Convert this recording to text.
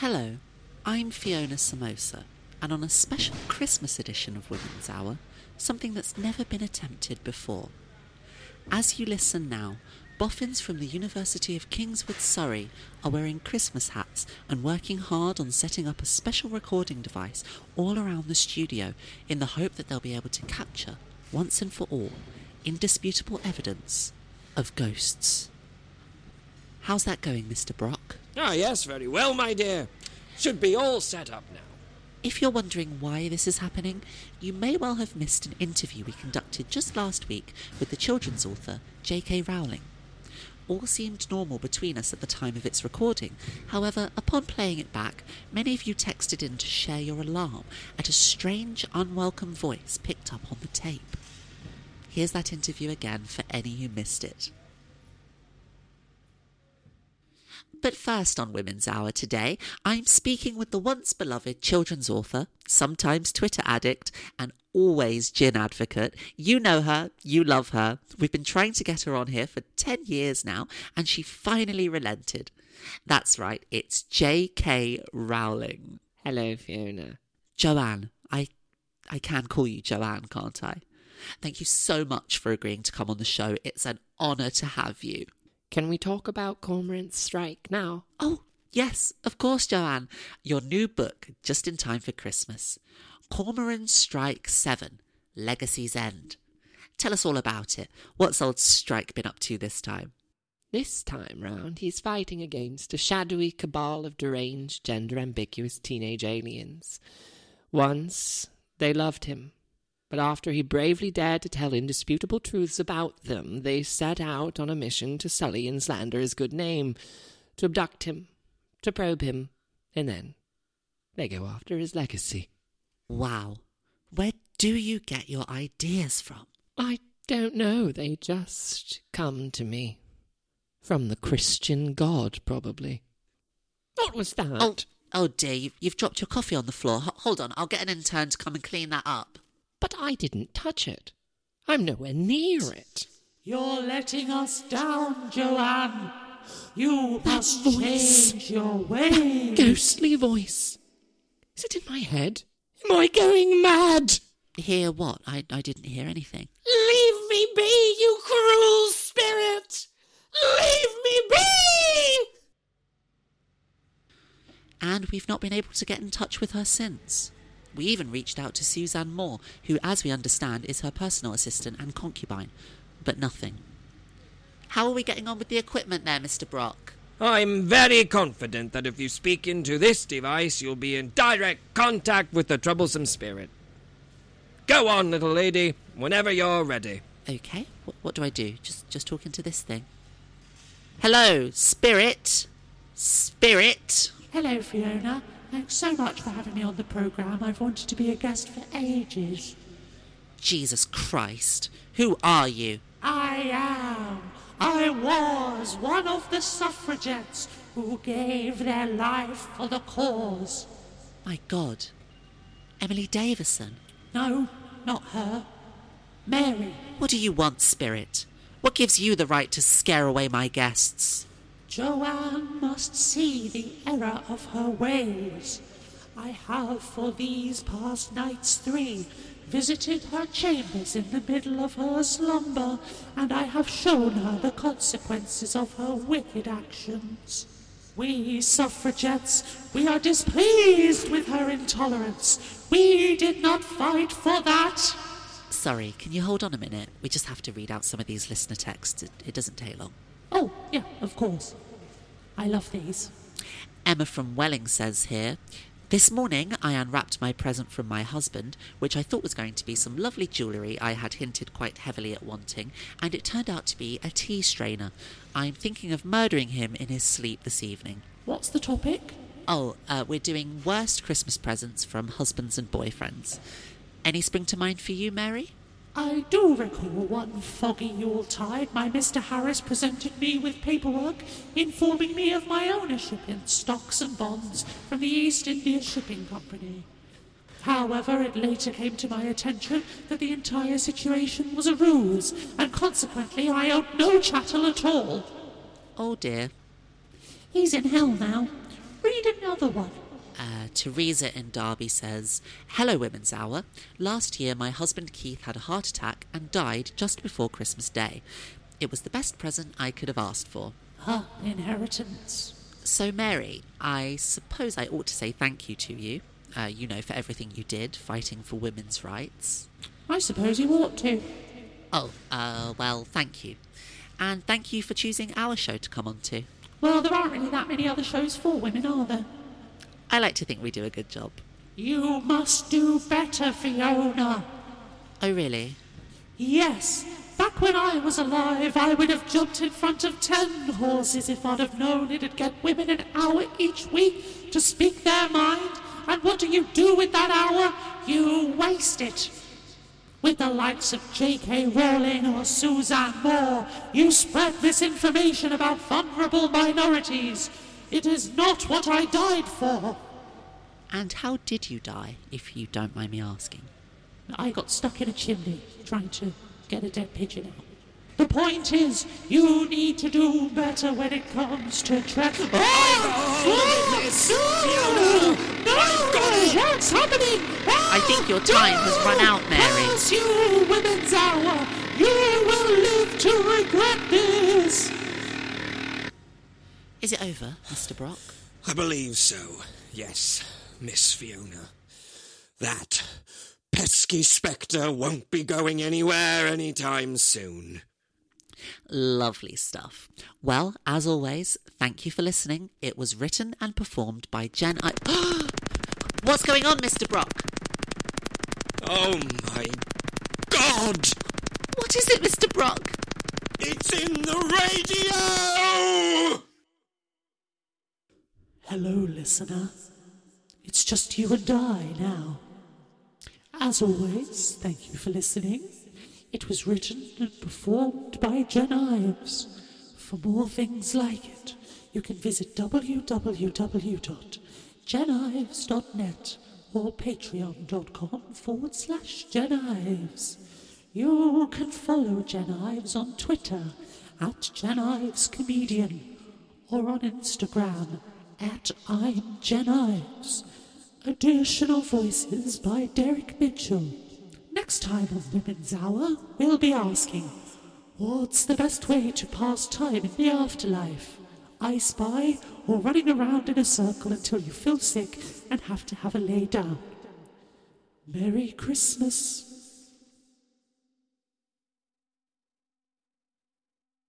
Hello, I'm Fiona Samosa, and on a special Christmas edition of Women's Hour, something that's never been attempted before. As you listen now, boffins from the University of Kingswood, Surrey, are wearing Christmas hats and working hard on setting up a special recording device all around the studio in the hope that they'll be able to capture, once and for all, indisputable evidence of ghosts. How's that going, Mr. Brock? Ah, yes, very well, my dear. Should be all set up now. If you're wondering why this is happening, you may well have missed an interview we conducted just last week with the children's author, J.K. Rowling. All seemed normal between us at the time of its recording. However, upon playing it back, many of you texted in to share your alarm at a strange, unwelcome voice picked up on the tape. Here's that interview again for any who missed it. But first on Women's Hour today, I'm speaking with the once beloved children's author, sometimes Twitter addict, and always gin advocate. You know her, you love her. We've been trying to get her on here for 10 years now, and she finally relented. That's right, it's J.K. Rowling. Hello, Fiona. Joanne. I, I can call you Joanne, can't I? Thank you so much for agreeing to come on the show. It's an honour to have you. Can we talk about Cormoran Strike now? Oh, yes, of course, Joanne. Your new book, just in time for Christmas. Cormoran Strike 7 Legacy's End. Tell us all about it. What's old Strike been up to this time? This time round, he's fighting against a shadowy cabal of deranged, gender ambiguous teenage aliens. Once, they loved him, but after he bravely dared to tell indisputable truths about them, they set out on a mission to sully and slander his good name, to abduct him, to probe him, and then they go after his legacy. Wow. Where do you get your ideas from? I don't know, they just come to me. From the Christian God, probably. What was that? Oh, oh dear, you've, you've dropped your coffee on the floor. H- hold on, I'll get an intern to come and clean that up. But I didn't touch it. I'm nowhere near it. You're letting us down, Joanne. You That must voice. change your ways. Ghostly voice. Is it in my head? Am I going mad? Hear what? I, I didn't hear anything. Leave me be, you cruel spirit! Leave me be! And we've not been able to get in touch with her since. We even reached out to Suzanne Moore, who, as we understand, is her personal assistant and concubine, but nothing. How are we getting on with the equipment there, Mr. Brock? I'm very confident that if you speak into this device, you'll be in direct contact with the troublesome spirit. Go on, little lady, whenever you're ready. Okay, what, what do I do? Just just talk into this thing. Hello, spirit. Spirit. Hello, Fiona. Thanks so much for having me on the programme. I've wanted to be a guest for ages. Jesus Christ. Who are you? I am. I was one of the suffragettes who gave their life for the cause. My God. Emily Davison. No, not her. Mary. What do you want, spirit? What gives you the right to scare away my guests? Joanne must see the error of her ways. I have for these past nights three visited her chambers in the middle of her slumber, and I have shown her the consequences of her wicked actions. We suffragettes, we are displeased with her intolerance. We did not fight for that. Sorry, can you hold on a minute? We just have to read out some of these listener texts. It, it doesn't take long. Oh, yeah, of course. I love these. Emma from Welling says here This morning I unwrapped my present from my husband, which I thought was going to be some lovely jewellery I had hinted quite heavily at wanting, and it turned out to be a tea strainer. I'm thinking of murdering him in his sleep this evening. What's the topic? Oh, uh, we're doing worst Christmas presents from husbands and boyfriends. Any spring to mind for you, Mary? I do recall one foggy Yuletide my Mr. Harris presented me with paperwork informing me of my ownership in stocks and bonds from the East India Shipping Company. However, it later came to my attention that the entire situation was a ruse, and consequently I owed no chattel at all. Oh dear. He's in hell now, Read another one. Uh, Teresa in Derby says, Hello, Women's Hour. Last year, my husband Keith had a heart attack and died just before Christmas Day. It was the best present I could have asked for. Ah, inheritance. So, Mary, I suppose I ought to say thank you to you, uh, you know, for everything you did fighting for women's rights. I suppose you ought to. Oh, uh, well, thank you. And thank you for choosing our show to come on to. Well, there aren't really that many other shows for women, are there? I like to think we do a good job. You must do better, Fiona. Oh, really? Yes. Back when I was alive, I would have jumped in front of ten horses if I'd have known it'd get women an hour each week to speak their mind. And what do you do with that hour? You waste it. With the likes of J.K. Rowling or Suzanne Moore, you spread misinformation about vulnerable minorities. It is not what I died for. And how did you die, if you don't mind me asking? I got stuck in a chimney trying to get a dead pigeon out. The point is, you need to do better when it comes to track. Oh, hold it, no, no, I've got it. what's happening? I think your time has run out, Mary. Curse you, Women's Hour. You will live to regret this. Is it over, Mr. Brock? I believe so. Yes, Miss Fiona. That pesky spectre won't be going anywhere anytime soon. Lovely stuff. Well, as always, thank you for listening. It was written and performed by Jen. I- What's going on, Mr. Brock? Oh my god! What is it, Mr. Brock? It's in the radio! Hello, listener. It's just you and I now. As always, thank you for listening. It was written and performed by Jen Ives. For more things like it, you can visit www.jenives.net or patreon.com forward slash Jen Ives. You can follow Jen Ives on Twitter at Jen Ives Comedian or on Instagram at I'm. Additional voices by Derek Mitchell. Next time on Women's Hour, we'll be asking, what's the best way to pass time in the afterlife? I spy or running around in a circle until you feel sick and have to have a lay down? Merry Christmas.